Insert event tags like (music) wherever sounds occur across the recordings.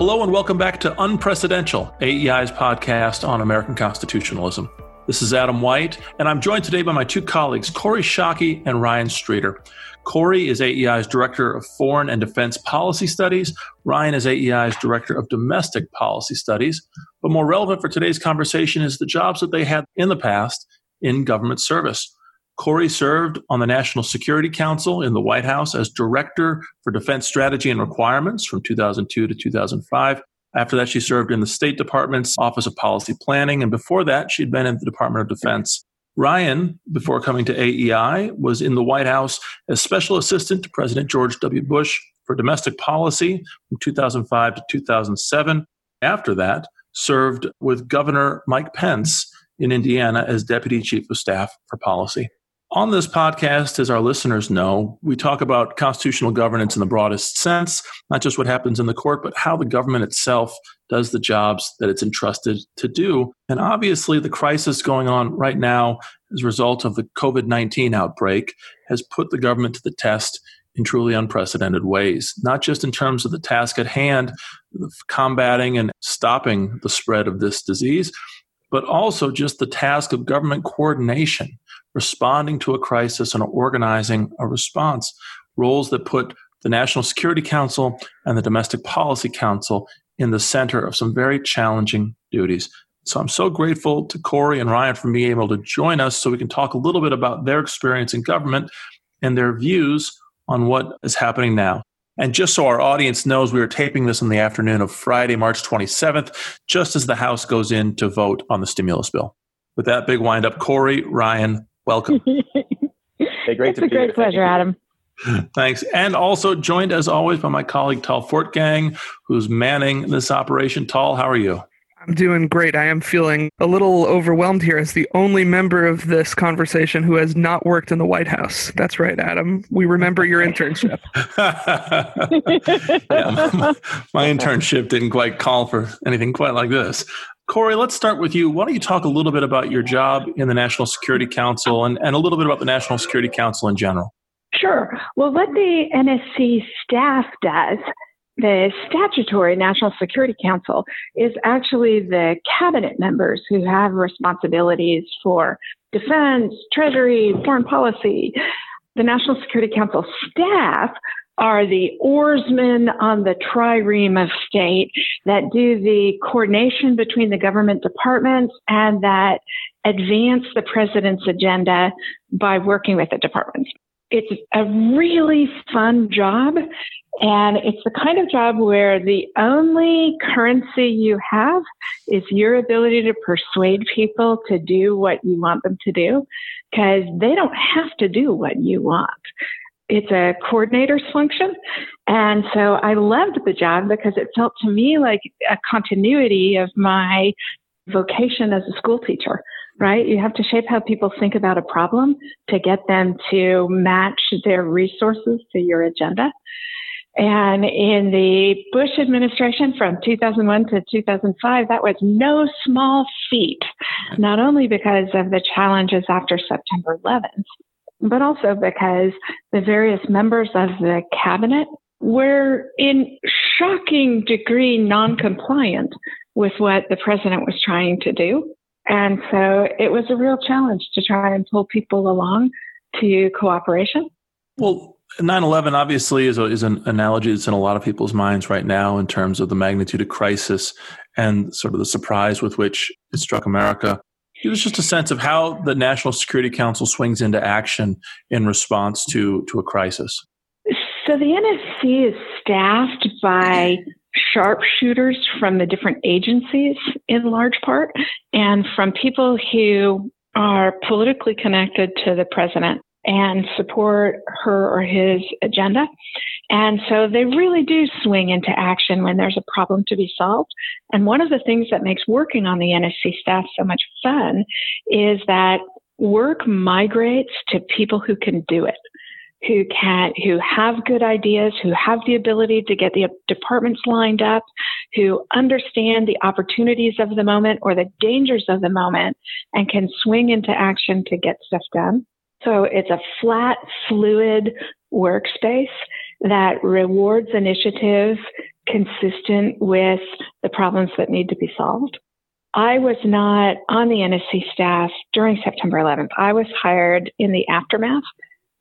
Hello and welcome back to Unprecedented, AEI's podcast on American constitutionalism. This is Adam White, and I'm joined today by my two colleagues, Corey Schake and Ryan Streeter. Corey is AEI's Director of Foreign and Defense Policy Studies. Ryan is AEI's Director of Domestic Policy Studies. But more relevant for today's conversation is the jobs that they had in the past in government service. Corey served on the National Security Council in the White House as Director for Defense Strategy and Requirements from 2002 to 2005. After that, she served in the State Department's Office of Policy Planning, and before that, she'd been in the Department of Defense. Ryan, before coming to AEI, was in the White House as Special Assistant to President George W. Bush for Domestic Policy from 2005 to 2007. After that, served with Governor Mike Pence in Indiana as Deputy Chief of Staff for Policy. On this podcast, as our listeners know, we talk about constitutional governance in the broadest sense, not just what happens in the court, but how the government itself does the jobs that it's entrusted to do. And obviously, the crisis going on right now as a result of the COVID 19 outbreak has put the government to the test in truly unprecedented ways, not just in terms of the task at hand of combating and stopping the spread of this disease, but also just the task of government coordination responding to a crisis and organizing a response, roles that put the National Security Council and the Domestic Policy Council in the center of some very challenging duties. So I'm so grateful to Corey and Ryan for being able to join us so we can talk a little bit about their experience in government and their views on what is happening now. And just so our audience knows, we are taping this in the afternoon of Friday, March 27th, just as the House goes in to vote on the stimulus bill. With that big windup, Corey, Ryan, Welcome. (laughs) hey, great it's a great pleasure, Adam. Thanks. And also joined as always by my colleague Tal Fortgang, who's manning this operation. Tal, how are you? I'm doing great. I am feeling a little overwhelmed here as the only member of this conversation who has not worked in the White House. That's right, Adam. We remember your internship. (laughs) yeah, my, (laughs) my internship didn't quite call for anything quite like this. Corey, let's start with you. Why don't you talk a little bit about your job in the National Security Council and, and a little bit about the National Security Council in general? Sure. Well, what the NSC staff does, the statutory National Security Council, is actually the cabinet members who have responsibilities for defense, treasury, foreign policy. The National Security Council staff are the oarsmen on the trireme of state that do the coordination between the government departments and that advance the president's agenda by working with the departments. It's a really fun job. And it's the kind of job where the only currency you have is your ability to persuade people to do what you want them to do because they don't have to do what you want it's a coordinator's function. And so I loved the job because it felt to me like a continuity of my vocation as a school teacher, right? You have to shape how people think about a problem to get them to match their resources to your agenda. And in the Bush administration from 2001 to 2005, that was no small feat, not only because of the challenges after September 11th, but also because the various members of the cabinet were in shocking degree non-compliant with what the president was trying to do. And so it was a real challenge to try and pull people along to cooperation. Well, 9-11 obviously is, a, is an analogy that's in a lot of people's minds right now in terms of the magnitude of crisis and sort of the surprise with which it struck America. Give us just a sense of how the National Security Council swings into action in response to, to a crisis. So the NSC is staffed by sharpshooters from the different agencies in large part and from people who are politically connected to the president and support her or his agenda. And so they really do swing into action when there's a problem to be solved. And one of the things that makes working on the NSC staff so much fun is that work migrates to people who can do it. Who can, who have good ideas, who have the ability to get the departments lined up, who understand the opportunities of the moment or the dangers of the moment and can swing into action to get stuff done. So it's a flat, fluid workspace. that rewards initiative consistent with the problems that need to be solved. I was not on the NSC staff during September 11th. I was hired in the aftermath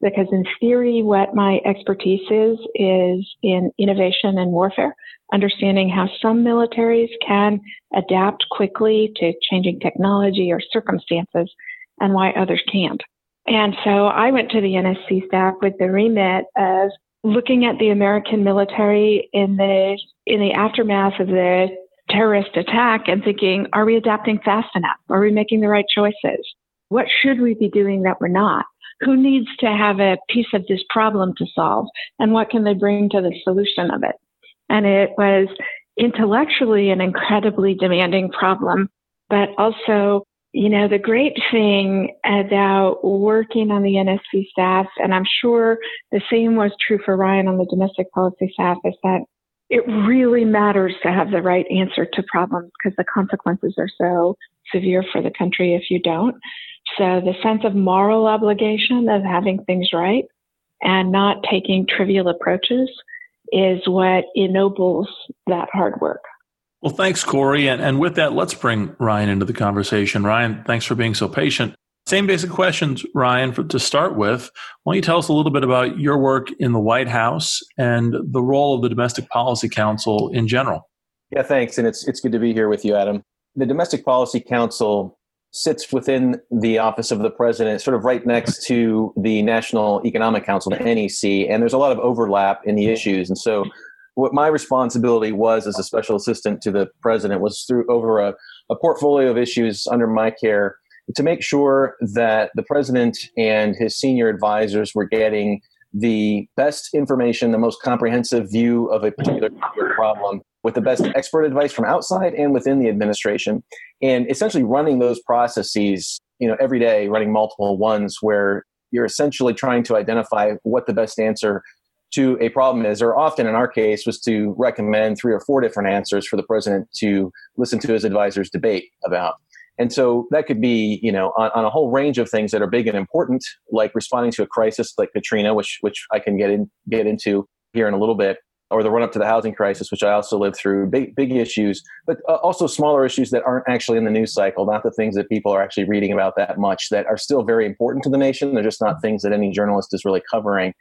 because, in theory, what my expertise is is in innovation and warfare, understanding how some militaries can adapt quickly to changing technology or circumstances and why others can't. And so I went to the NSC staff with the remit of looking at the American military in the in the aftermath of the terrorist attack and thinking, are we adapting fast enough? Are we making the right choices? What should we be doing that we're not? Who needs to have a piece of this problem to solve? And what can they bring to the solution of it? And it was intellectually an incredibly demanding problem, but also you know, the great thing about working on the NSC staff, and I'm sure the same was true for Ryan on the domestic policy staff, is that it really matters to have the right answer to problems because the consequences are so severe for the country if you don't. So the sense of moral obligation of having things right and not taking trivial approaches is what ennobles that hard work. Well, thanks, Corey. And, and with that, let's bring Ryan into the conversation. Ryan, thanks for being so patient. Same basic questions, Ryan, for, to start with. Why don't you tell us a little bit about your work in the White House and the role of the Domestic Policy Council in general? Yeah, thanks. And it's, it's good to be here with you, Adam. The Domestic Policy Council sits within the office of the president, sort of right next to the National Economic Council, the NEC, and there's a lot of overlap in the issues. And so what my responsibility was as a special assistant to the president was through over a, a portfolio of issues under my care to make sure that the president and his senior advisors were getting the best information, the most comprehensive view of a particular problem with the best expert advice from outside and within the administration and essentially running those processes you know every day running multiple ones where you're essentially trying to identify what the best answer to a problem is, or often in our case, was to recommend three or four different answers for the president to listen to his advisors debate about. And so that could be, you know, on, on, a whole range of things that are big and important, like responding to a crisis like Katrina, which which I can get in get into here in a little bit, or the run up to the housing crisis, which I also lived through. Big big issues, but uh, also smaller issues that aren't actually in the news cycle, not the things that people are actually reading about that much, that are still very important to the nation. They're just not things that any journalist is really covering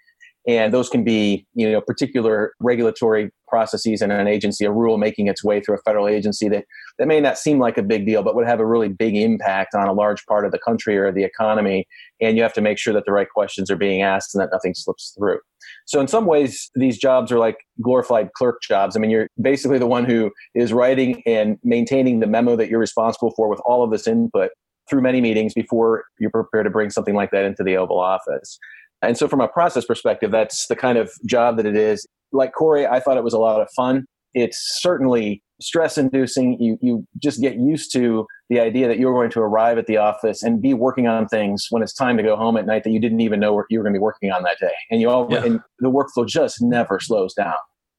and those can be you know particular regulatory processes in an agency a rule making its way through a federal agency that that may not seem like a big deal but would have a really big impact on a large part of the country or the economy. And you have to make sure that the right questions are being asked and that nothing slips through. So in some ways these jobs are like glorified clerk jobs. I mean you're basically the one who is writing and maintaining the memo that you're responsible for with all of this input through many meetings before you're prepared to bring something like that into the oval office and so, from a process perspective, that's the kind of job that it is. Like Corey, I thought it was a lot of fun. It's certainly stress inducing. You, you just get used to the idea that you're going to arrive at the office and be working on things when it's time to go home at night that you didn't even know you were going to be working on that day. And you all, yeah. and the workflow just never slows down.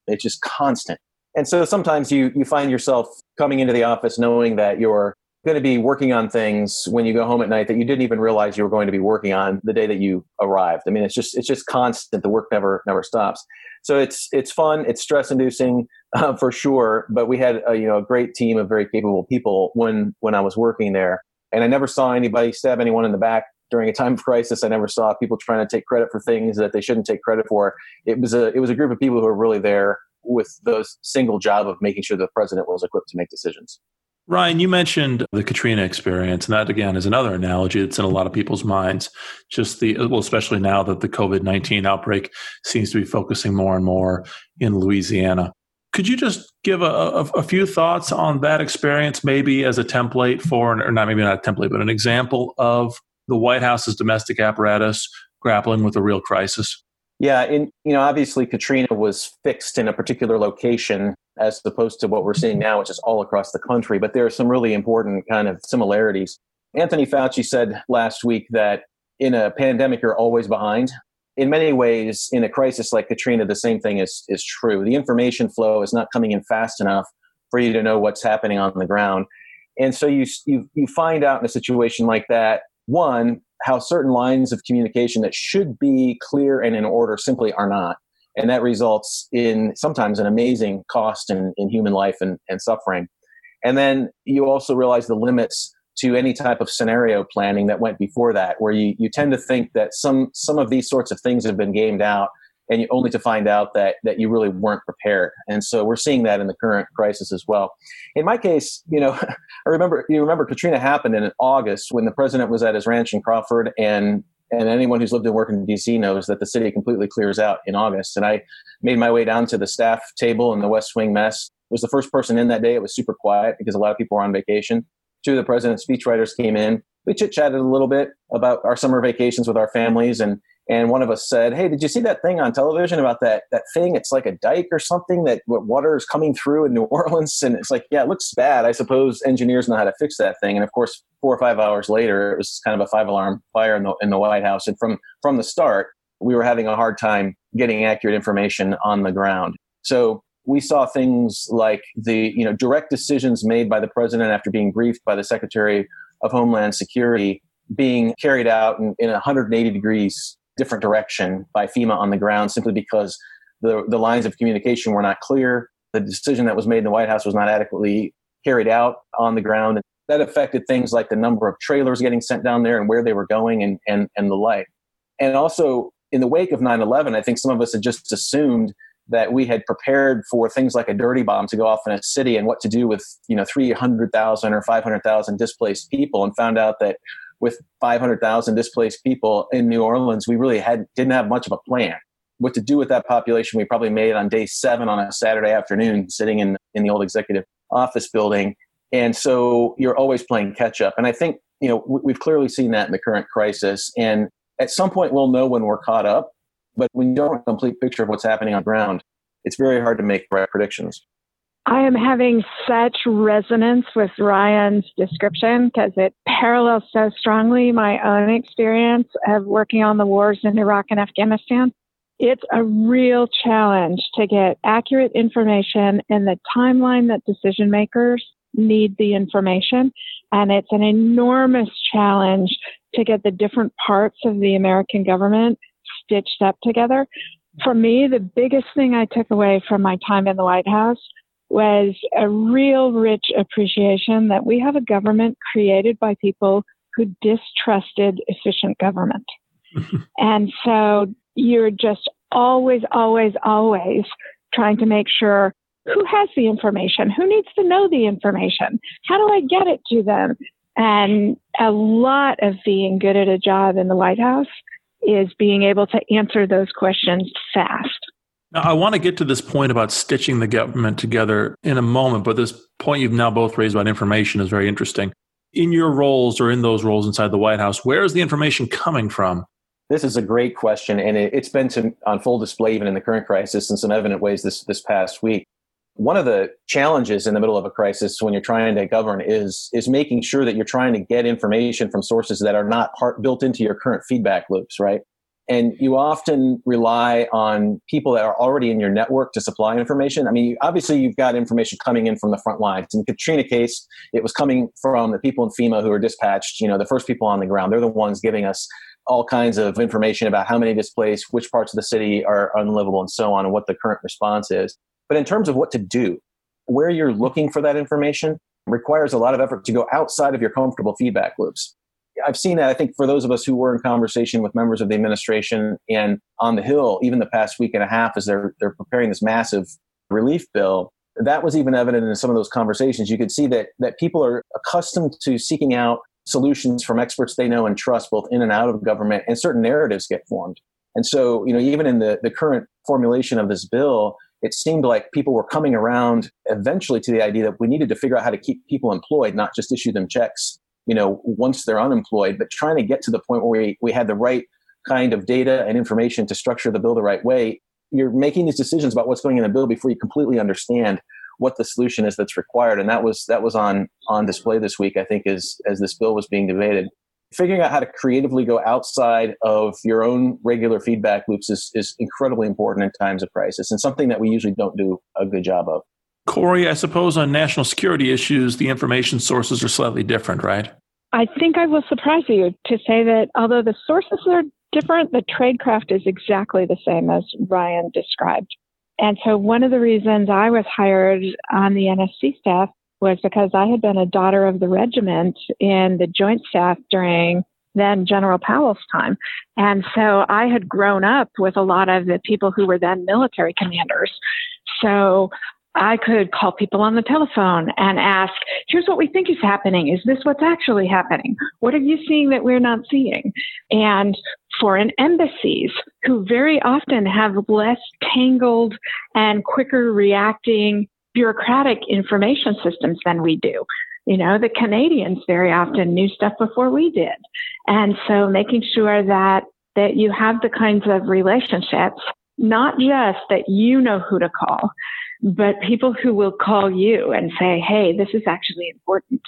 It's just constant. And so sometimes you, you find yourself coming into the office knowing that you're going to be working on things when you go home at night that you didn't even realize you were going to be working on the day that you arrived. I mean, it's just it's just constant. The work never never stops. So it's it's fun. It's stress inducing uh, (laughs) for sure. But we had a, you know a great team of very capable people when when I was working there, and I never saw anybody stab anyone in the back during a time of crisis. I never saw people trying to take credit for things that they shouldn't take credit for. It was a it was a group of people who were really there with the single job of making sure the president was equipped to make decisions. Ryan, you mentioned the Katrina experience, and that again is another analogy that's in a lot of people's minds. Just the uh, well, especially now that the COVID nineteen outbreak seems to be focusing more and more in Louisiana. Could you just give a, a, a few thoughts on that experience, maybe as a template for, or not maybe not a template, but an example of the White House's domestic apparatus grappling with a real crisis? Yeah, and you know, obviously Katrina was fixed in a particular location as opposed to what we're seeing now, which is all across the country. But there are some really important kind of similarities. Anthony Fauci said last week that in a pandemic, you're always behind. In many ways, in a crisis like Katrina, the same thing is, is true. The information flow is not coming in fast enough for you to know what's happening on the ground. And so you, you, you find out in a situation like that, one, how certain lines of communication that should be clear and in order simply are not. And that results in sometimes an amazing cost in, in human life and, and suffering. And then you also realize the limits to any type of scenario planning that went before that, where you, you tend to think that some some of these sorts of things have been gamed out and you, only to find out that that you really weren't prepared. And so we're seeing that in the current crisis as well. In my case, you know, (laughs) I remember you remember Katrina happened in August when the president was at his ranch in Crawford and and anyone who's lived and worked in DC knows that the city completely clears out in August. And I made my way down to the staff table in the West Wing mess. Was the first person in that day. It was super quiet because a lot of people were on vacation. Two of the president's speechwriters came in. We chit chatted a little bit about our summer vacations with our families, and and one of us said, "Hey, did you see that thing on television about that that thing? It's like a dike or something that water is coming through in New (laughs) Orleans." And it's like, yeah, it looks bad. I suppose engineers know how to fix that thing. And of course, four or five hours later, it was kind of a five alarm fire in the in the White House. And from from the start, we were having a hard time getting accurate information on the ground. So we saw things like the you know direct decisions made by the president after being briefed by the Secretary of Homeland Security being carried out in, in 180 degrees different direction by FEMA on the ground simply because the, the lines of communication were not clear. The decision that was made in the White House was not adequately carried out on the ground. That affected things like the number of trailers getting sent down there and where they were going and, and, and the like. And also, in the wake of 9 11, I think some of us had just assumed that we had prepared for things like a dirty bomb to go off in a city and what to do with you know 300,000 or 500,000 displaced people and found out that with 500,000 displaced people in New Orleans, we really had didn't have much of a plan. What to do with that population, we probably made on day seven on a Saturday afternoon, sitting in in the old executive office building. And so you're always playing catch up. And I think you know we've clearly seen that in the current crisis. And at some point, we'll know when we're caught up. But when you don't have a complete picture of what's happening on ground, it's very hard to make right predictions. I am having such resonance with Ryan's description because it parallels so strongly my own experience of working on the wars in Iraq and Afghanistan. It's a real challenge to get accurate information in the timeline that decision makers need the information. And it's an enormous challenge to get the different parts of the American government stitched up together. For me, the biggest thing I took away from my time in the White House was a real rich appreciation that we have a government created by people who distrusted efficient government. (laughs) and so you're just always, always, always trying to make sure who has the information, who needs to know the information, how do I get it to them? And a lot of being good at a job in the White House is being able to answer those questions fast. Now, I want to get to this point about stitching the government together in a moment, but this point you've now both raised about information is very interesting. In your roles or in those roles inside the White House, where is the information coming from? This is a great question, and it, has been to, on full display even in the current crisis in some evident ways this, this past week. One of the challenges in the middle of a crisis when you're trying to govern is, is making sure that you're trying to get information from sources that are not built into your current feedback loops, right? and you often rely on people that are already in your network to supply information. I mean, obviously, you've got information coming in from the front lines. In Katrina case, it was coming from the people in FEMA who are dispatched. You know, the first people on the ground. They're the ones giving us all kinds of information about how many displaced, which parts of the city are unlivable, and so on, and what the current response is. But in terms of what to do, where you're looking for that information requires a lot of effort to go outside of your comfortable feedback loops. I've seen that. I think for those of us who were in conversation with members of the administration and on the Hill, even the past week and a half, as they're they're preparing this massive relief bill, that was even evident in some of those conversations. You could see that that people are accustomed to seeking out solutions from experts they know and trust, both in and out of government, and certain narratives get formed. And so, you know, even in the the current formulation of this bill, it seemed like people were coming around eventually to the idea that we needed to figure out how to keep people employed, not just issue them checks you know, once they're unemployed, but trying to get to the point where we, we had the right kind of data and information to structure the bill the right way. You're making these decisions about what's going in the bill before you completely understand what the solution is that's required. And that was that was on on display this week, I think, as as this bill was being debated. Figuring out how to creatively go outside of your own regular feedback loops is, is incredibly important in times of crisis and something that we usually don't do a good job of. Corey, I suppose on national security issues, the information sources are slightly different, right? I think I will surprise you to say that although the sources are different. The tradecraft is exactly the same as Ryan described. And so one of the reasons I was hired on the NSC staff was because I had been a daughter of the regiment in the joint staff during then General Powell's time. And so I had grown up with a lot of the people who were then military commanders. So I could call people on the telephone and ask, here's what we think is happening. Is this what's actually happening? What are you seeing that we're not seeing? And foreign embassies, who very often have less tangled and quicker reacting bureaucratic information systems than we do. You know, the Canadians very often knew stuff before we did. And so making sure that, that you have the kinds of relationships, not just that you know who to call, but people who will call you and say, Hey, this is actually important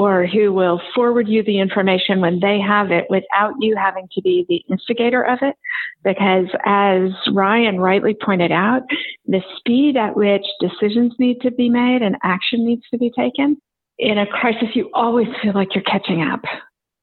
or who will forward you the information when they have it without you having to be the instigator of it. Because as Ryan rightly pointed out, the speed at which decisions need to be made and action needs to be taken in a crisis, you always feel like you're catching up.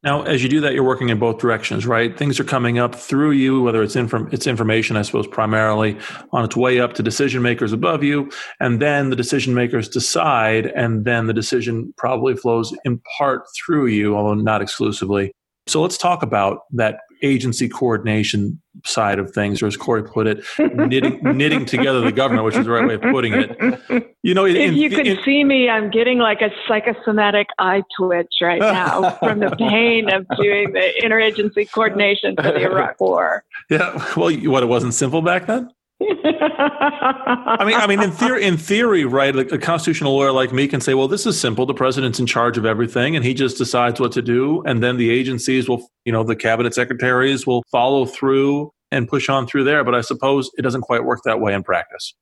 Now, as you do that, you're working in both directions, right? Things are coming up through you, whether it's inform- it's information, I suppose, primarily on its way up to decision makers above you, and then the decision makers decide, and then the decision probably flows in part through you, although not exclusively. So let's talk about that agency coordination side of things, or as Corey put it, knitting, (laughs) knitting together the government, which is the right way of putting it. You know, if in, you could in, see me, I'm getting like a psychosomatic eye twitch right now from the pain of doing the interagency coordination for the Iraq War. (laughs) Yeah, well, what it wasn't simple back then. I mean, I mean, in theory, in theory, right? Like a constitutional lawyer like me can say, "Well, this is simple. The president's in charge of everything, and he just decides what to do, and then the agencies will, you know, the cabinet secretaries will follow through and push on through there." But I suppose it doesn't quite work that way in practice.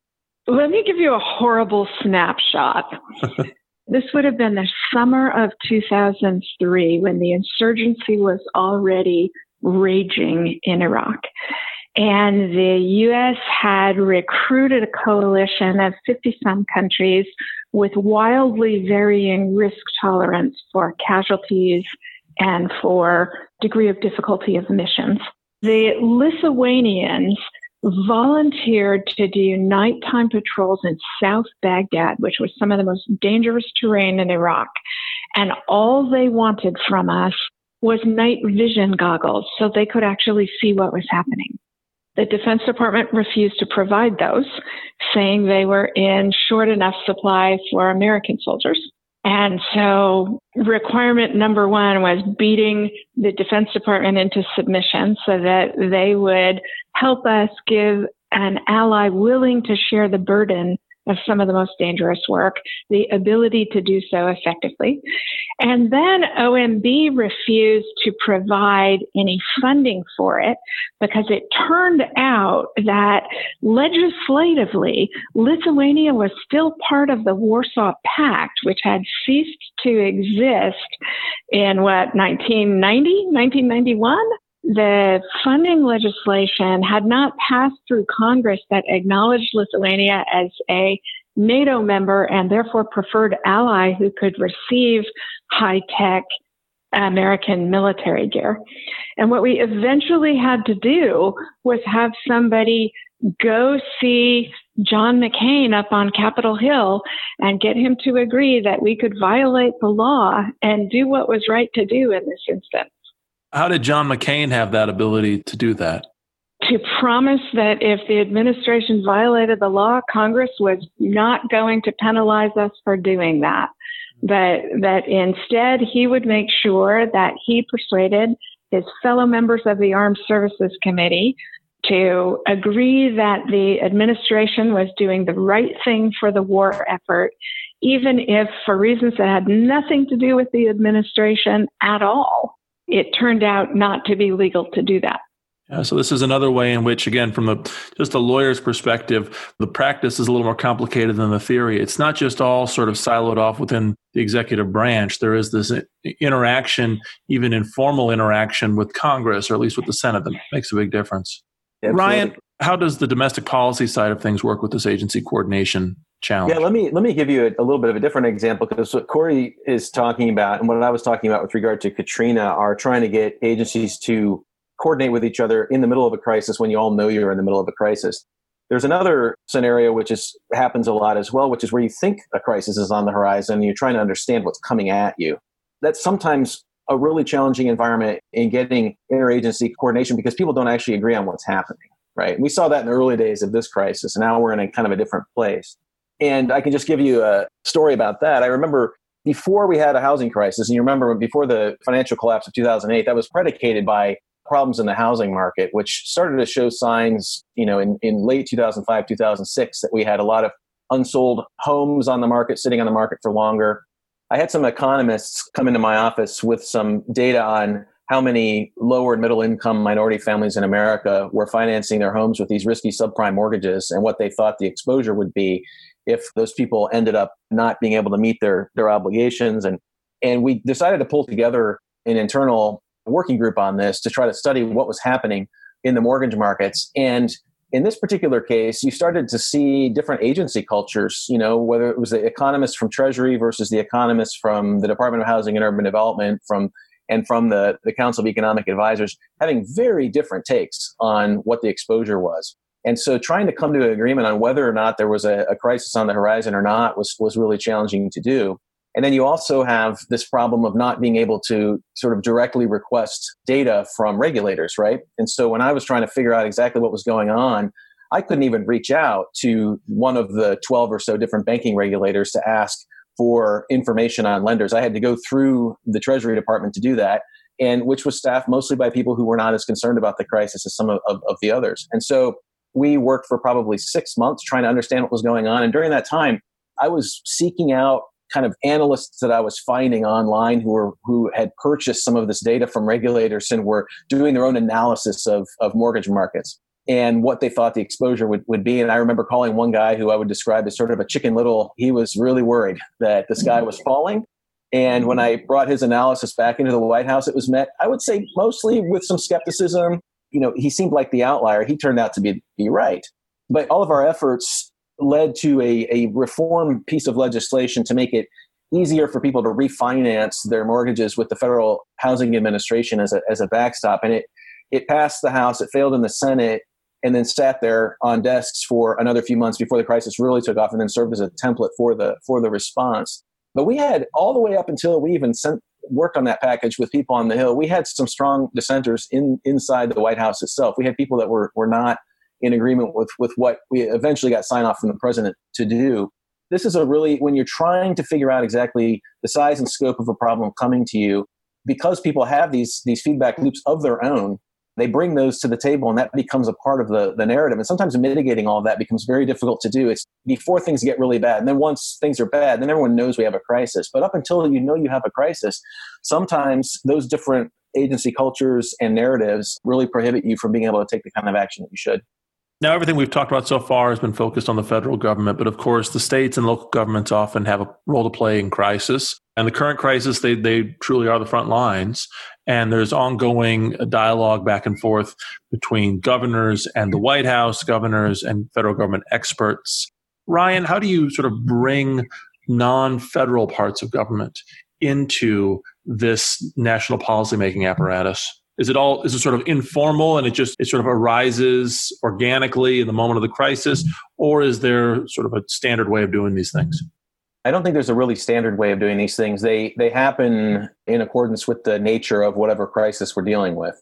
Let me give you a horrible snapshot. (laughs) this would have been the summer of 2003 when the insurgency was already raging in Iraq. And the U.S. had recruited a coalition of 50 some countries with wildly varying risk tolerance for casualties and for degree of difficulty of missions. The Lithuanians volunteered to do nighttime patrols in South Baghdad, which was some of the most dangerous terrain in Iraq. And all they wanted from us was night vision goggles so they could actually see what was happening. The Defense Department refused to provide those, saying they were in short enough supply for American soldiers. And so requirement number one was beating the Defense Department into submission so that they would help us give an ally willing to share the burden of some of the most dangerous work, the ability to do so effectively. And then OMB refused to provide any funding for it because it turned out that legislatively, Lithuania was still part of the Warsaw Pact, which had ceased to exist in what, 1990, 1991? The funding legislation had not passed through Congress that acknowledged Lithuania as a NATO member and therefore preferred ally who could receive high tech American military gear. And what we eventually had to do was have somebody go see John McCain up on Capitol Hill and get him to agree that we could violate the law and do what was right to do in this instance. How did John McCain have that ability to do that? To promise that if the administration violated the law, Congress was not going to penalize us for doing that. But that instead he would make sure that he persuaded his fellow members of the Armed Services Committee to agree that the administration was doing the right thing for the war effort, even if for reasons that had nothing to do with the administration at all it turned out not to be legal to do that. Yeah, so this is another way in which, again, from a, just a lawyer's perspective, the practice is a little more complicated than the theory. It's not just all sort of siloed off within the executive branch. There is this interaction, even informal interaction with Congress, or at least with the Senate, that makes a big difference. Absolutely. Ryan, how does the domestic policy side of things work with this agency coordination challenge. Yeah, let me let me give you a, a little bit of a different example because what Corey is talking about and what I was talking about with regard to Katrina are trying to get agencies to coordinate with each other in the middle of a crisis when you all know you're in the middle of a crisis. There's another scenario which is happens a lot as well, which is where you think a crisis is on the horizon and you're trying to understand what's coming at you. That's sometimes a really challenging environment in getting interagency coordination because people don't actually agree on what's happening, right? We saw that in the early days of this crisis. And now we're in a kind of a different place. And I can just give you a story about that. I remember before we had a housing crisis, and you remember before the financial collapse of 2008, that was predicated by problems in the housing market, which started to show signs, you know, in, in late 2005, 2006, that we had a lot of unsold homes on the market, sitting on the market for longer. I had some economists come into my office with some data on how many lower and middle income minority families in America were financing their homes with these risky subprime mortgages and what they thought the exposure would be if those people ended up not being able to meet their their obligations. And and we decided to pull together an internal working group on this to try to study what was happening in the mortgage markets. And in this particular case you started to see different agency cultures you know whether it was the economists from treasury versus the economists from the department of housing and urban development from and from the, the council of economic advisors having very different takes on what the exposure was and so trying to come to an agreement on whether or not there was a, a, crisis on the horizon or not was, was really challenging to do. And then you also have this problem of not being able to sort of directly request data from regulators, right? And so when I was trying to figure out exactly what was going on, I couldn't even reach out to one of the 12 or so different banking regulators to ask for information on lenders. I had to go through the Treasury Department to do that, and which was staffed mostly by people who were not as concerned about the crisis as some of, of, of the others. And so we worked for probably six months trying to understand what was going on. And during that time, I was seeking out kind of analysts that I was finding online who were who had purchased some of this data from regulators and were doing their own analysis of, of mortgage markets and what they thought the exposure would, would be. And I remember calling one guy who I would describe as sort of a chicken little. He was really worried that the sky was falling. And when I brought his analysis back into the White House, it was met, I would say, mostly with some skepticism you know, he seemed like the outlier. He turned out to be, be right. But all of our efforts led to a, a reform piece of legislation to make it easier for people to refinance their mortgages with the Federal Housing Administration as a, as a backstop. And it, it passed the House, it failed in the Senate, and then sat there on desks for another few months before the crisis really took off and then served as a template for the, for the response. But we had all the way up until we even sent worked on that package with people on the Hill, we had some strong dissenters in inside the White House itself. We had people that were were not in agreement with with what we eventually got sign off from the president to do. This is a really when you're trying to figure out exactly the size and scope of a problem coming to you, because people have these these feedback loops of their own they bring those to the table and that becomes a part of the, the narrative. And sometimes mitigating all that becomes very difficult to do. It's before things get really bad. And then once things are bad then everyone knows we have a crisis. But up until you know you have a crisis sometimes those different agency cultures and narratives really prohibit you from being able to take the kind of action that you should. Now, everything we've talked about so far has been focused on the federal government, but of course, the states and local governments often have a role to play in crisis. And the current crisis, they, they truly are the front lines. And there's ongoing dialogue back and forth between governors and the White House, governors and federal government experts. Ryan, how do you sort of bring non federal parts of government into this national policymaking apparatus? Is it all is it sort of informal and it just it sort of arises organically in the moment of the crisis, or is there sort of a standard way of doing these things? I don't think there's a really standard way of doing these things. They they happen in accordance with the nature of whatever crisis we're dealing with.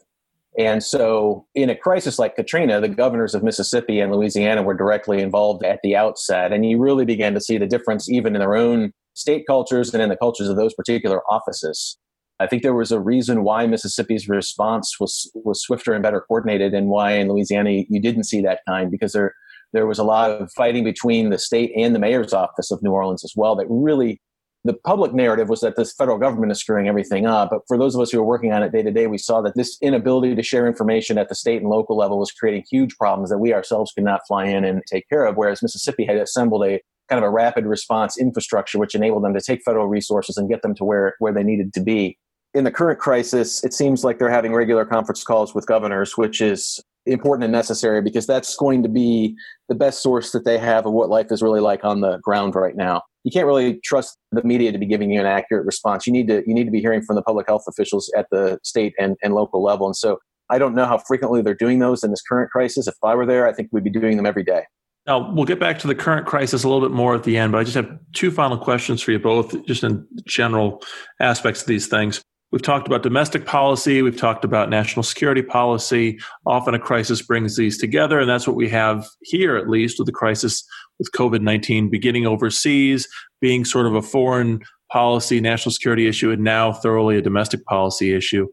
And so, in a crisis like Katrina, the governors of Mississippi and Louisiana were directly involved at the outset. And you really began to see the difference even in their own state cultures and in the cultures of those particular offices. I think there was a reason why Mississippi's response was was swifter and better coordinated, and why in Louisiana you didn't see that kind because there there was a lot of fighting between the state and the mayor's office of New Orleans as well. That really the public narrative was that this federal government is screwing everything up. But for those of us who were working on it day to day, we saw that this inability to share information at the state and local level was creating huge problems that we ourselves could not fly in and take care of. Whereas Mississippi had assembled a kind of a rapid response infrastructure, which enabled them to take federal resources and get them to where, where they needed to be in the current crisis, it seems like they're having regular conference calls with governors, which is important and necessary because that's going to be the best source that they have of what life is really like on the ground right now. You can't really trust the media to be giving you an accurate response. You need to you need to be hearing from the public health officials at the state and, and local level. And so I don't know how frequently they're doing those in this current crisis. If I were there, I think we'd be doing them every day. Now, we'll get back to the current crisis a little bit more at the end, but I just have two final questions for you both, just in general aspects of these things. We've talked about domestic policy, we've talked about national security policy. Often a crisis brings these together, and that's what we have here, at least, with the crisis with COVID 19 beginning overseas, being sort of a foreign policy, national security issue, and now thoroughly a domestic policy issue.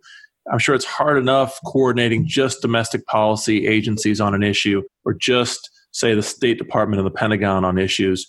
I'm sure it's hard enough coordinating just domestic policy agencies on an issue or just say the State Department and the Pentagon on issues.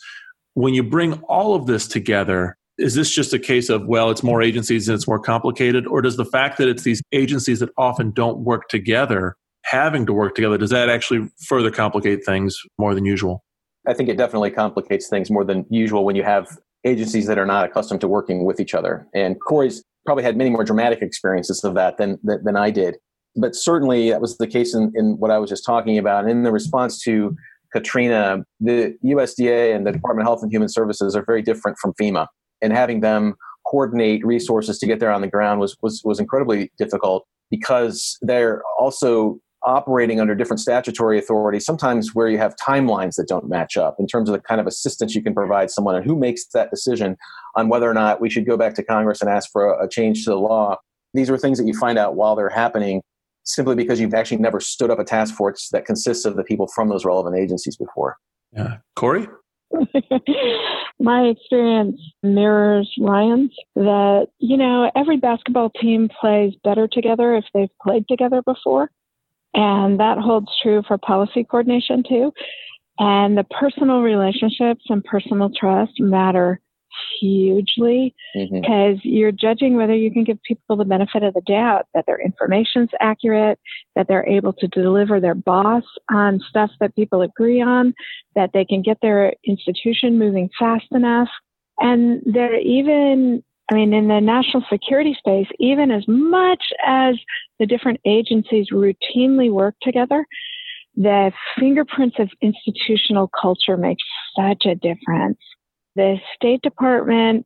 When you bring all of this together, is this just a case of, well, it's more agencies and it's more complicated? Or does the fact that it's these agencies that often don't work together, having to work together, does that actually further complicate things more than usual? I think it definitely complicates things more than usual when you have agencies that are not accustomed to working with each other. And Corey's probably had many more dramatic experiences of that than, than, than I did. But certainly that was the case in, in what I was just talking about. And in the response to Katrina, the USDA and the Department of Health and Human Services are very different from FEMA, and having them coordinate resources to get there on the ground was was was incredibly difficult because they're also operating under different statutory authorities, sometimes where you have timelines that don't match up in terms of the kind of assistance you can provide someone and who makes that decision on whether or not we should go back to Congress and ask for a, a change to the law. These are things that you find out while they're happening simply because you've actually never stood up a task force that consists of the people from those relevant agencies before. Yeah. Corey? (laughs) My experience mirrors Ryan's that, you know, every basketball team plays better together if they've played together before. And that holds true for policy coordination too. And the personal relationships and personal trust matter hugely because mm-hmm. you're judging whether you can give people the benefit of the doubt that their information's accurate, that they're able to deliver their boss on stuff that people agree on, that they can get their institution moving fast enough. And they're even, I mean, in the national security space, even as much as the different agencies routinely work together, the fingerprints of institutional culture make such a difference. The State Department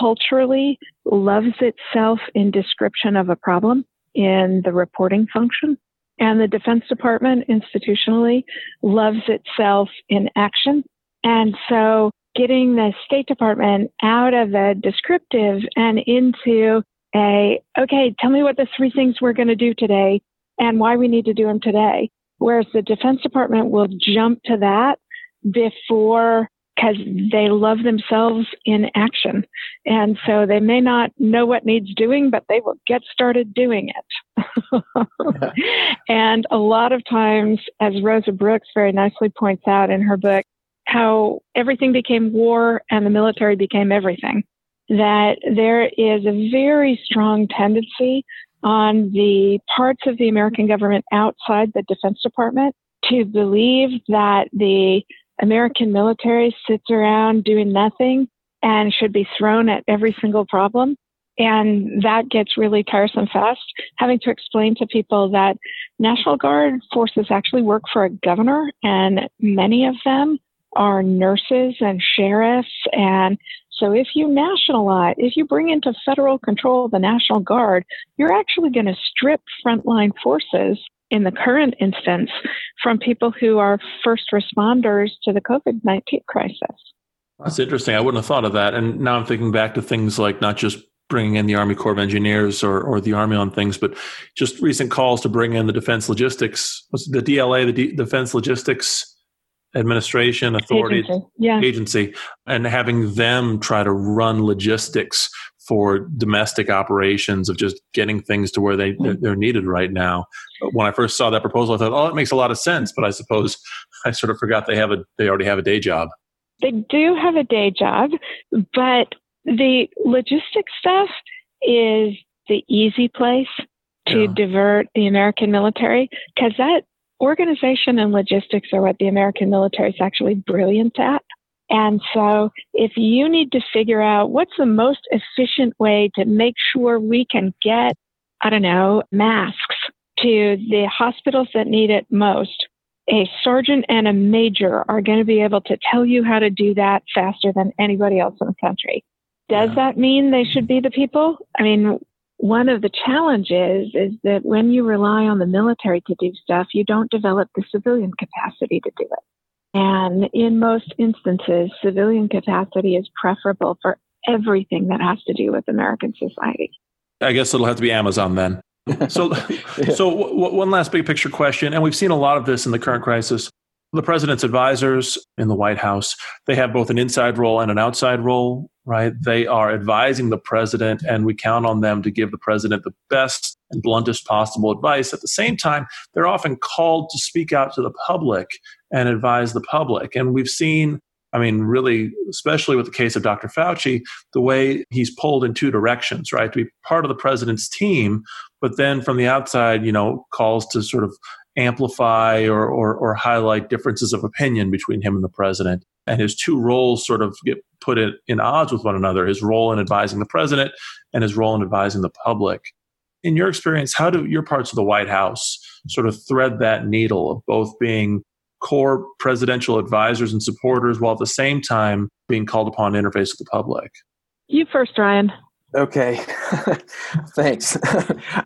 culturally loves itself in description of a problem in the reporting function. And the Defense Department institutionally loves itself in action. And so getting the State Department out of a descriptive and into a, okay, tell me what the three things we're going to do today and why we need to do them today. Whereas the Defense Department will jump to that before because they love themselves in action. And so they may not know what needs doing, but they will get started doing it. (laughs) and a lot of times, as Rosa Brooks very nicely points out in her book, how everything became war and the military became everything. That there is a very strong tendency on the parts of the American government outside the Defense Department to believe that the American military sits around doing nothing and should be thrown at every single problem. And that gets really tiresome fast, having to explain to people that National Guard forces actually work for a governor, and many of them are nurses and sheriffs. And so if you nationalize, if you bring into federal control the National Guard, you're actually going to strip frontline forces in the current instance from people who are first responders to the COVID 19 crisis. That's interesting. I wouldn't have thought of that. And now I'm thinking back to things like not just bringing in the Army Corps of Engineers or, or the Army on things, but just recent calls to bring in the Defense Logistics, the DLA, the D- Defense Logistics Administration Authority agency. Yeah. agency, and having them try to run logistics for domestic operations of just getting things to where they hmm. they're needed right now. When I first saw that proposal, I thought, "Oh, it makes a lot of sense," but I suppose (laughs) I sort of forgot they have a they already have a day job. They do have a day job, but the logistics stuff is the easy place to yeah. divert the American military because that organization and logistics are what the American military is actually brilliant at. And so if you need to figure out what's the most efficient way to make sure we can get, I don't know, masks to the hospitals that need it most, a sergeant and a major are going to be able to tell you how to do that faster than anybody else in the country. Does yeah. that mean they should be the people? I mean, one of the challenges is that when you rely on the military to do stuff, you don't develop the civilian capacity to do it. And in most instances, civilian capacity is preferable for everything that has to do with American society. I guess it'll have to be Amazon then. (laughs) So, yeah. so w- one last big picture question, and we've seen a lot of this in the current crisis. The president's advisors in the White House, they have both an inside role and an outside role right? They are advising the president, and we count on them to give the president the best and bluntest possible advice. At the same time, they're often called to speak out to the public and advise the public. And we've seen, I mean, really, especially with the case of Dr. Fauci, the way he's pulled in two directions, right? To be part of the president's team, but then from the outside, you know, calls to sort of amplify or, or, or highlight differences of opinion between him and the president and his two roles sort of get put in, in odds with one another his role in advising the president and his role in advising the public. In your experience, how do your parts of the White House sort of thread that needle of both being core presidential advisors and supporters while at the same time being called upon to interface with the public? You first, Ryan. Okay. (laughs) Thanks. (laughs)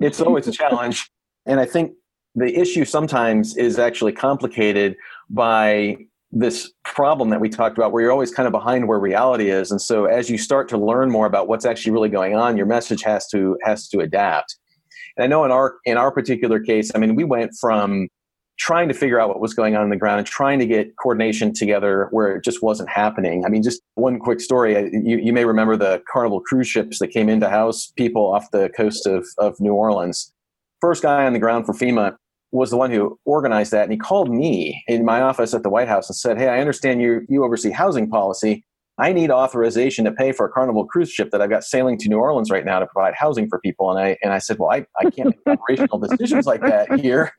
it's always a challenge. And I think the issue sometimes is actually complicated by this problem that we talked about where you're always kind of behind where reality is and so as you start to learn more about what's actually really going on your message has to has to adapt and i know in our in our particular case i mean we went from trying to figure out what was going on in the ground and trying to get coordination together where it just wasn't happening i mean just one quick story you, you may remember the carnival cruise ships that came into house people off the coast of, of new orleans first guy on the ground for fema was the one who organized that. And he called me in my office at the White House and said, Hey, I understand you, you oversee housing policy. I need authorization to pay for a Carnival cruise ship that I've got sailing to New Orleans right now to provide housing for people. And I and I said, well, I, I can't make operational decisions like that (laughs) here.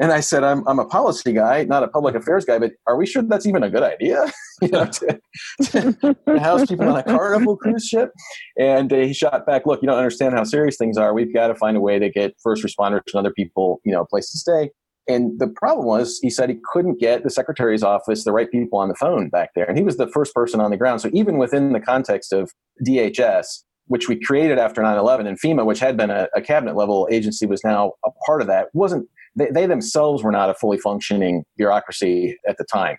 And I said, I'm I'm a policy guy, not a public affairs guy. But are we sure that's even a good idea? (laughs) you know, to, to, to house people on a Carnival cruise ship? And uh, he shot back, look, you don't understand how serious things are. We've got to find a way to get first responders and other people, you know, a place to stay. And the problem was, he said he couldn't get the secretary's office, the right people on the phone back there. And he was the first person on the ground. So even within the context of DHS, which we created after 9-11 and FEMA, which had been a, a cabinet level agency, was now a part of that, wasn't they, they themselves were not a fully functioning bureaucracy at the time.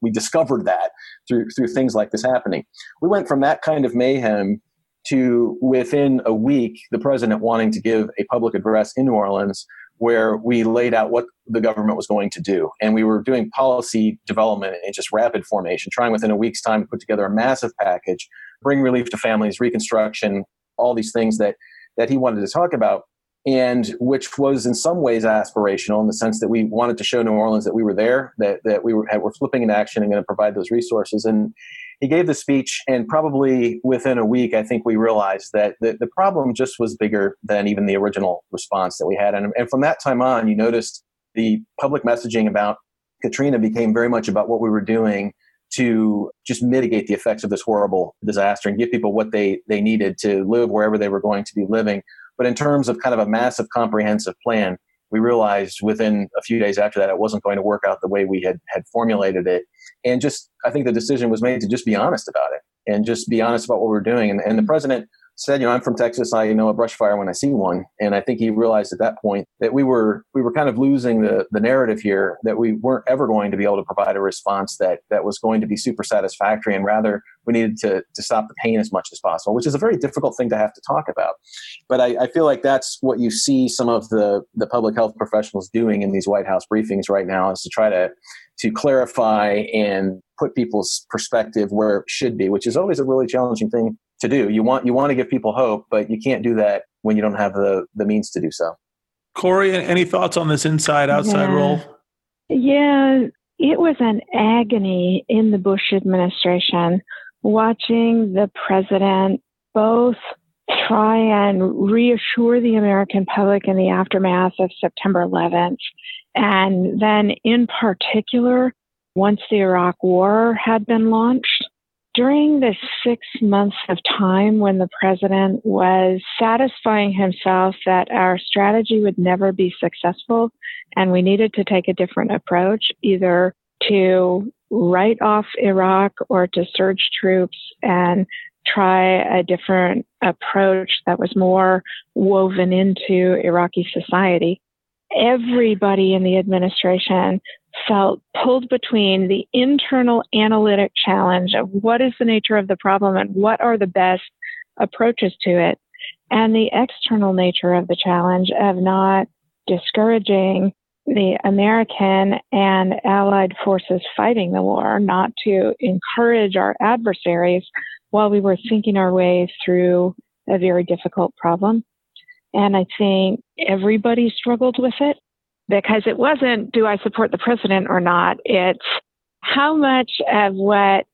We discovered that through through things like this happening. We went from that kind of mayhem to within a week, the president wanting to give a public address in New Orleans where we laid out what the government was going to do. And we were doing policy development in just rapid formation, trying within a week's time to put together a massive package, bring relief to families, reconstruction, all these things that, that he wanted to talk about. And which was in some ways aspirational in the sense that we wanted to show New Orleans that we were there, that, that we were, were flipping into action and going to provide those resources. And he gave the speech, and probably within a week, I think we realized that the, the problem just was bigger than even the original response that we had. And, and from that time on, you noticed the public messaging about Katrina became very much about what we were doing to just mitigate the effects of this horrible disaster and give people what they, they needed to live wherever they were going to be living. But in terms of kind of a massive comprehensive plan, we realized within a few days after that it wasn't going to work out the way we had had formulated it. And just i think the decision was made to just be honest about it and just be honest about what we are doing. And, and the president said, you know, I'm from Texas. I know a brush fire when I see one. And I think he realized at that point that we were we were kind of losing the the narrative here that we weren't ever going to be able to provide a response that that was going to be super satisfactory, and rather we needed to to stop the pain as much as possible, which is a very difficult thing to have to talk about. But I, I feel like that's what you see some of the the public health professionals doing in these White House briefings right now is to try to to clarify and put people's perspective where it should be, which is always a really challenging thing to do. You want you want to give people hope, but you can't do that when you don't have the the means to do so. Corey, any thoughts on this inside outside yeah. role? Yeah, it was an agony in the Bush administration watching the president both try and reassure the American public in the aftermath of September 11th. And then, in particular, once the Iraq War had been launched, during the six months of time when the president was satisfying himself that our strategy would never be successful and we needed to take a different approach, either to write off Iraq or to surge troops and try a different approach that was more woven into Iraqi society. Everybody in the administration felt pulled between the internal analytic challenge of what is the nature of the problem and what are the best approaches to it, and the external nature of the challenge of not discouraging the American and allied forces fighting the war, not to encourage our adversaries while we were thinking our way through a very difficult problem. And I think everybody struggled with it because it wasn't, do I support the president or not? It's how much of what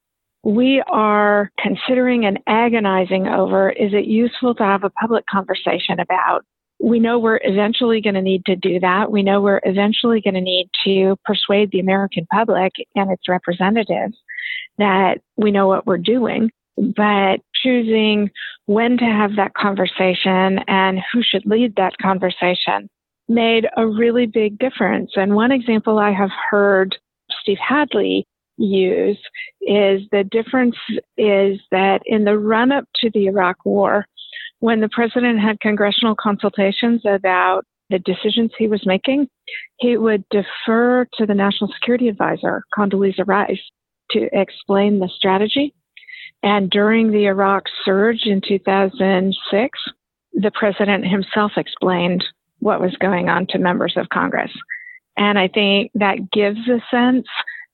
we are considering and agonizing over is it useful to have a public conversation about? We know we're eventually going to need to do that. We know we're eventually going to need to persuade the American public and its representatives that we know what we're doing but choosing when to have that conversation and who should lead that conversation made a really big difference. And one example I have heard Steve Hadley use is the difference is that in the run up to the Iraq war, when the president had congressional consultations about the decisions he was making, he would defer to the national security advisor, Condoleezza Rice, to explain the strategy and during the Iraq surge in 2006, the president himself explained what was going on to members of Congress. And I think that gives a sense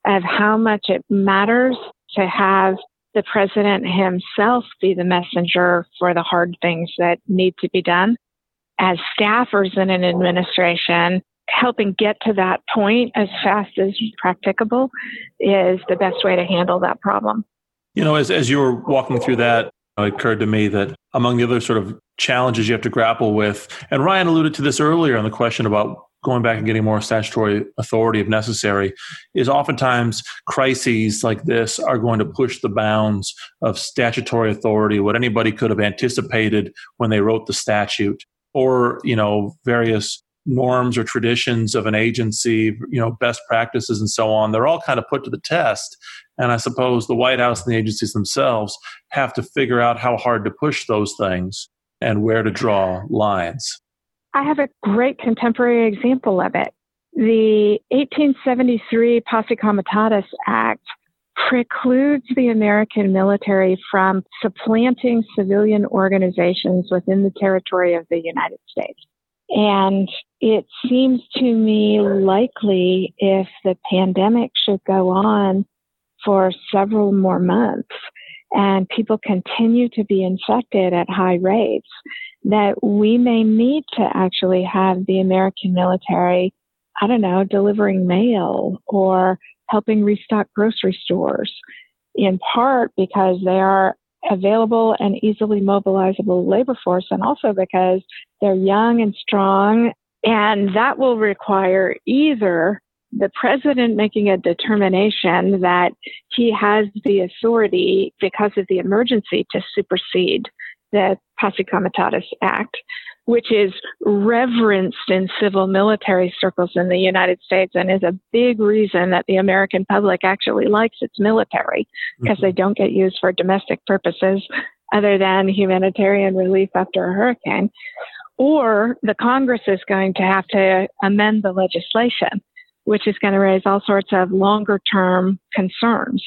of how much it matters to have the president himself be the messenger for the hard things that need to be done. As staffers in an administration, helping get to that point as fast as practicable is the best way to handle that problem. You know, as, as you were walking through that, it occurred to me that among the other sort of challenges you have to grapple with, and Ryan alluded to this earlier on the question about going back and getting more statutory authority if necessary, is oftentimes crises like this are going to push the bounds of statutory authority, what anybody could have anticipated when they wrote the statute, or, you know, various norms or traditions of an agency, you know, best practices and so on. They're all kind of put to the test and I suppose the White House and the agencies themselves have to figure out how hard to push those things and where to draw lines. I have a great contemporary example of it. The 1873 Posse Comitatus Act precludes the American military from supplanting civilian organizations within the territory of the United States. And it seems to me likely if the pandemic should go on for several more months and people continue to be infected at high rates, that we may need to actually have the American military, I don't know, delivering mail or helping restock grocery stores, in part because they are available and easily mobilizable labor force, and also because they're young and strong. And that will require either the president making a determination that he has the authority because of the emergency to supersede the Posse Comitatus Act, which is reverenced in civil military circles in the United States and is a big reason that the American public actually likes its military because mm-hmm. they don't get used for domestic purposes other than humanitarian relief after a hurricane. Or the Congress is going to have to amend the legislation which is going to raise all sorts of longer term concerns.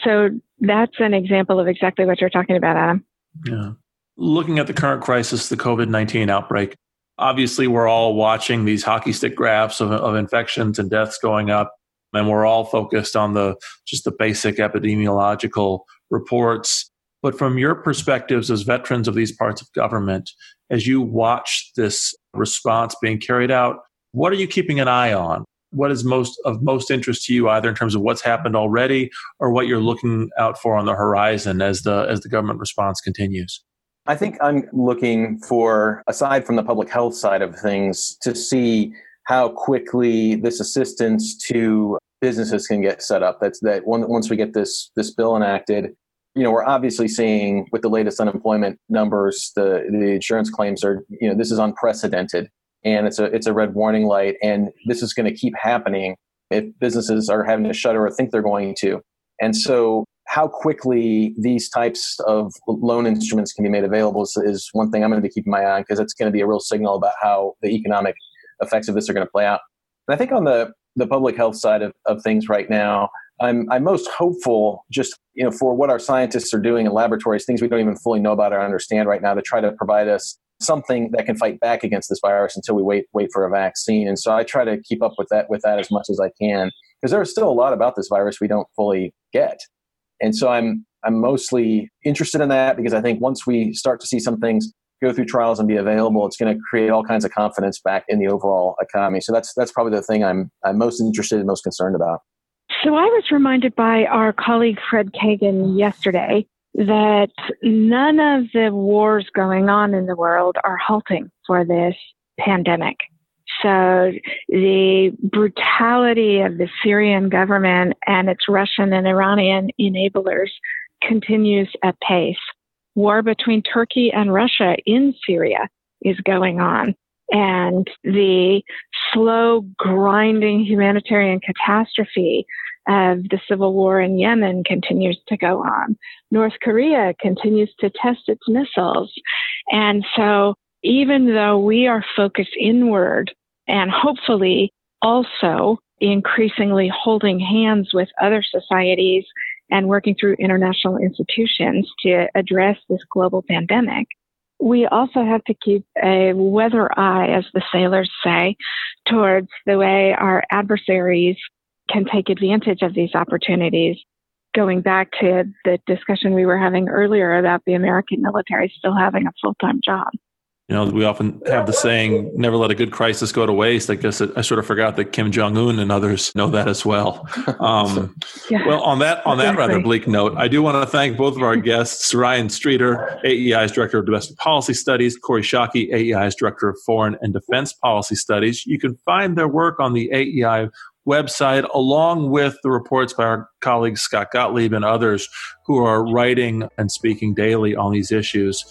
So that's an example of exactly what you're talking about, Adam. Yeah. Looking at the current crisis, the COVID 19 outbreak, obviously we're all watching these hockey stick graphs of, of infections and deaths going up. And we're all focused on the just the basic epidemiological reports. But from your perspectives as veterans of these parts of government, as you watch this response being carried out, what are you keeping an eye on? what is most of most interest to you, either in terms of what's happened already or what you're looking out for on the horizon as the as the government response continues? I think I'm looking for, aside from the public health side of things, to see how quickly this assistance to businesses can get set up. That's that once we get this this bill enacted, you know, we're obviously seeing with the latest unemployment numbers, the the insurance claims are, you know, this is unprecedented and it's a it's a red warning light and this is going to keep happening if businesses are having to shutter or think they're going to and so how quickly these types of loan instruments can be made available is, is one thing I'm going to be keeping my eye on because it's going to be a real signal about how the economic effects of this are going to play out. And I think on the, the public health side of, of things right now, I'm, I'm most hopeful just you know for what our scientists are doing in laboratories, things we don't even fully know about or understand right now to try to provide us something that can fight back against this virus until we wait wait for a vaccine. And so I try to keep up with that with that as much as I can because there's still a lot about this virus we don't fully get. And so I'm I'm mostly interested in that because I think once we start to see some things go through trials and be available, it's going to create all kinds of confidence back in the overall economy. So that's that's probably the thing I'm I'm most interested and most concerned about. So I was reminded by our colleague Fred Kagan yesterday that none of the wars going on in the world are halting for this pandemic. So the brutality of the Syrian government and its Russian and Iranian enablers continues at pace. War between Turkey and Russia in Syria is going on. And the slow grinding humanitarian catastrophe of the civil war in Yemen continues to go on. North Korea continues to test its missiles. And so even though we are focused inward and hopefully also increasingly holding hands with other societies and working through international institutions to address this global pandemic. We also have to keep a weather eye, as the sailors say, towards the way our adversaries can take advantage of these opportunities. Going back to the discussion we were having earlier about the American military still having a full time job. You know, we often have the saying, never let a good crisis go to waste. I guess I sort of forgot that Kim Jong Un and others know that as well. Um, (laughs) yeah, well, on that on that rather bleak note, I do want to thank both of our guests, Ryan Streeter, AEI's Director of Domestic Policy Studies, Corey Schake, AEI's Director of Foreign and Defense Policy Studies. You can find their work on the AEI website, along with the reports by our colleagues Scott Gottlieb and others who are writing and speaking daily on these issues.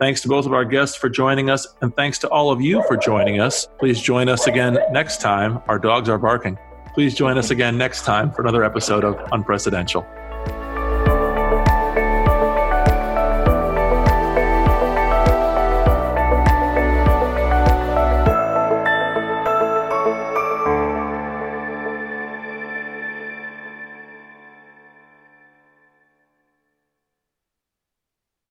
Thanks to both of our guests for joining us, and thanks to all of you for joining us. Please join us again next time. Our dogs are barking. Please join us again next time for another episode of Unprecedented.